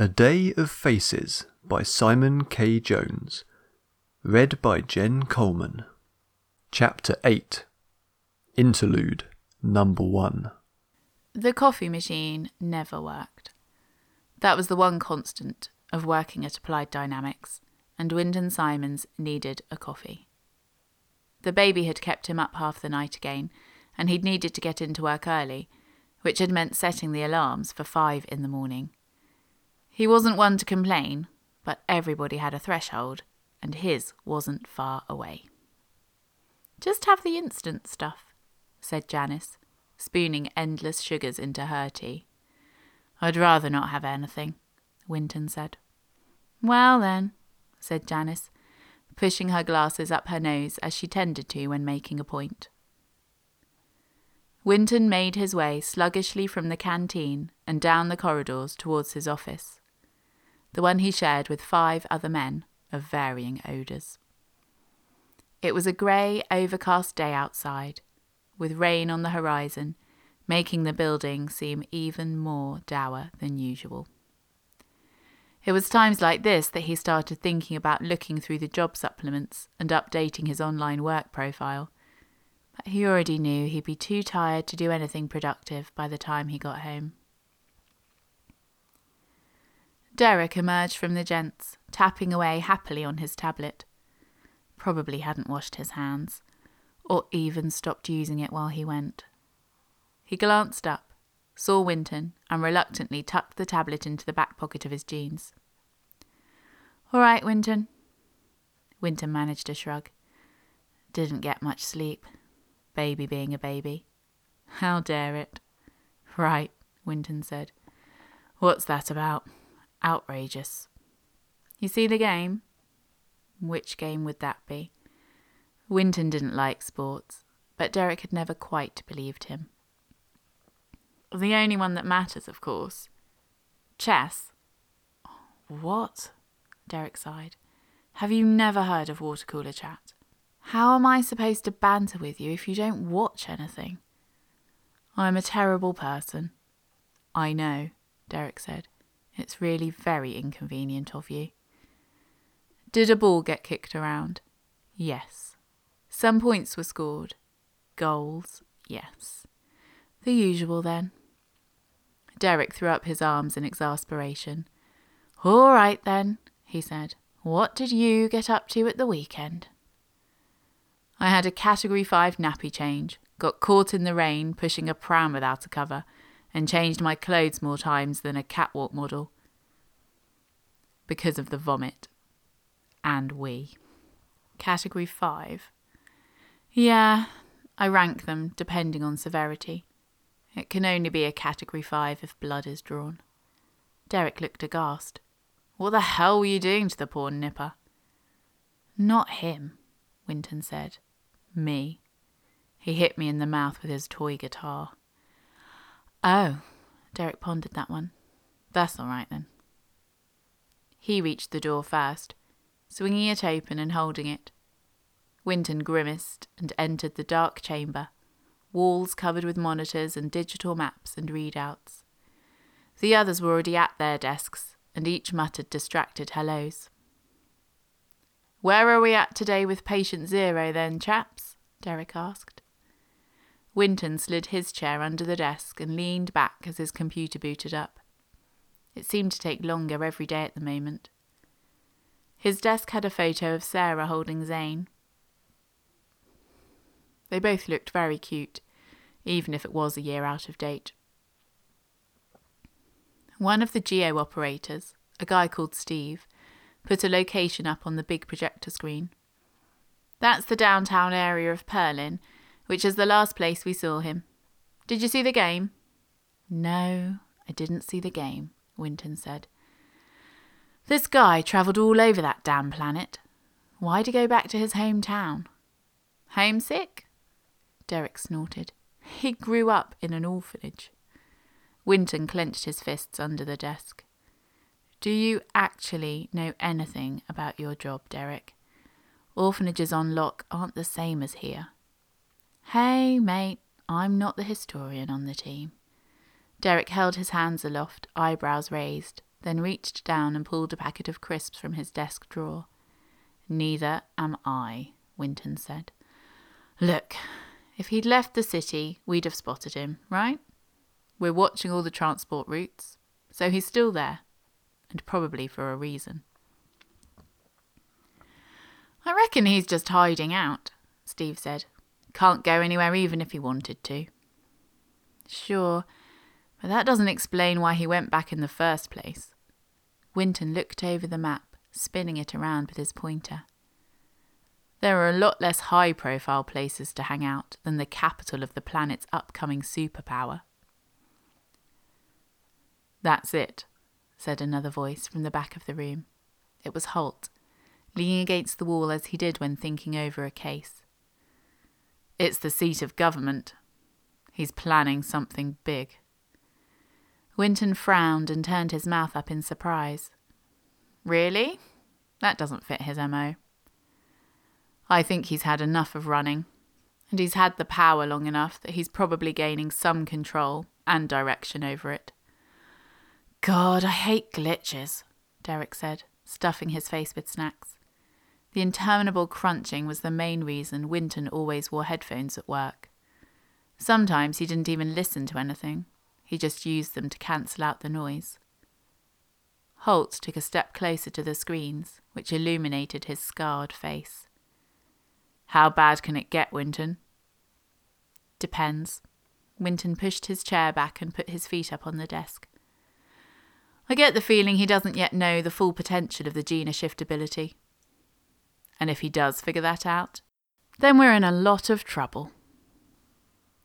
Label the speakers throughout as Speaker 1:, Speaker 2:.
Speaker 1: A Day of Faces by Simon K. Jones. Read by Jen Coleman. Chapter 8 Interlude Number 1.
Speaker 2: The coffee machine never worked. That was the one constant of working at Applied Dynamics, and Winton Simons needed a coffee. The baby had kept him up half the night again, and he'd needed to get into work early, which had meant setting the alarms for five in the morning. He wasn't one to complain, but everybody had a threshold, and his wasn't far away. Just have the instant stuff, said Janice, spooning endless sugars into her tea. I'd rather not have anything, Winton said. Well, then, said Janice, pushing her glasses up her nose as she tended to when making a point. Winton made his way sluggishly from the canteen and down the corridors towards his office, the one he shared with five other men of varying odours. It was a grey, overcast day outside, with rain on the horizon, making the building seem even more dour than usual. It was times like this that he started thinking about looking through the job supplements and updating his online work profile. But he already knew he'd be too tired to do anything productive by the time he got home. Derek emerged from the gents, tapping away happily on his tablet. Probably hadn't washed his hands, or even stopped using it while he went. He glanced up, saw Winton, and reluctantly tucked the tablet into the back pocket of his jeans. All right, Winton. Winton managed a shrug. Didn't get much sleep. Baby being a baby. How dare it? Right, Winton said. What's that about? Outrageous. You see the game? Which game would that be? Winton didn't like sports, but Derek had never quite believed him. The only one that matters, of course. Chess. What? Derek sighed. Have you never heard of water cooler chat? How am I supposed to banter with you if you don't watch anything? I'm a terrible person. I know, Derek said. It's really very inconvenient of you. Did a ball get kicked around? Yes. Some points were scored. Goals? Yes. The usual then. Derek threw up his arms in exasperation. All right then, he said. What did you get up to at the weekend? I had a Category 5 nappy change, got caught in the rain pushing a pram without a cover, and changed my clothes more times than a catwalk model. Because of the vomit. And we. Category 5. Yeah, I rank them depending on severity. It can only be a Category 5 if blood is drawn. Derek looked aghast. What the hell were you doing to the poor nipper? Not him, Winton said. Me. He hit me in the mouth with his toy guitar. Oh, Derek pondered that one. That's all right then. He reached the door first, swinging it open and holding it. Winton grimaced and entered the dark chamber, walls covered with monitors and digital maps and readouts. The others were already at their desks, and each muttered distracted hellos. Where are we at today with patient zero, then, chaps? Derek asked. Winton slid his chair under the desk and leaned back as his computer booted up. It seemed to take longer every day at the moment. His desk had a photo of Sarah holding Zane. They both looked very cute, even if it was a year out of date. One of the geo operators, a guy called Steve, put a location up on the big projector screen. That's the downtown area of Perlin, which is the last place we saw him. Did you see the game? No, I didn't see the game, Winton said. This guy travelled all over that damn planet. Why'd he go back to his hometown? Homesick? Derek snorted. He grew up in an orphanage. Winton clenched his fists under the desk. Do you actually know anything about your job, Derek? Orphanages on lock aren't the same as here. Hey, mate, I'm not the historian on the team. Derek held his hands aloft, eyebrows raised, then reached down and pulled a packet of crisps from his desk drawer. Neither am I, Winton said. Look, if he'd left the city, we'd have spotted him, right? We're watching all the transport routes, so he's still there, and probably for a reason. I reckon he's just hiding out, Steve said. Can't go anywhere even if he wanted to. Sure, but that doesn't explain why he went back in the first place. Winton looked over the map, spinning it around with his pointer. There are a lot less high profile places to hang out than the capital of the planet's upcoming superpower. That's it, said another voice from the back of the room. It was Holt, leaning against the wall as he did when thinking over a case. It's the seat of government. He's planning something big. Winton frowned and turned his mouth up in surprise. Really? That doesn't fit his MO. I think he's had enough of running, and he's had the power long enough that he's probably gaining some control and direction over it. God, I hate glitches, Derek said, stuffing his face with snacks. The interminable crunching was the main reason Winton always wore headphones at work. Sometimes he didn't even listen to anything, he just used them to cancel out the noise. Holt took a step closer to the screens, which illuminated his scarred face. How bad can it get, Winton? Depends. Winton pushed his chair back and put his feet up on the desk. I get the feeling he doesn't yet know the full potential of the Gina shift ability. And if he does figure that out, then we're in a lot of trouble.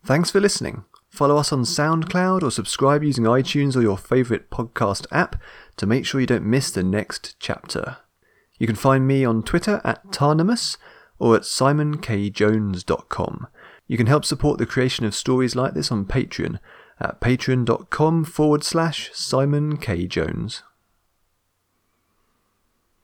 Speaker 1: Thanks for listening. Follow us on SoundCloud or subscribe using iTunes or your favourite podcast app to make sure you don't miss the next chapter. You can find me on Twitter at Tarnimus or at simonkjones.com. You can help support the creation of stories like this on Patreon at patreon.com forward slash Simon K. Jones.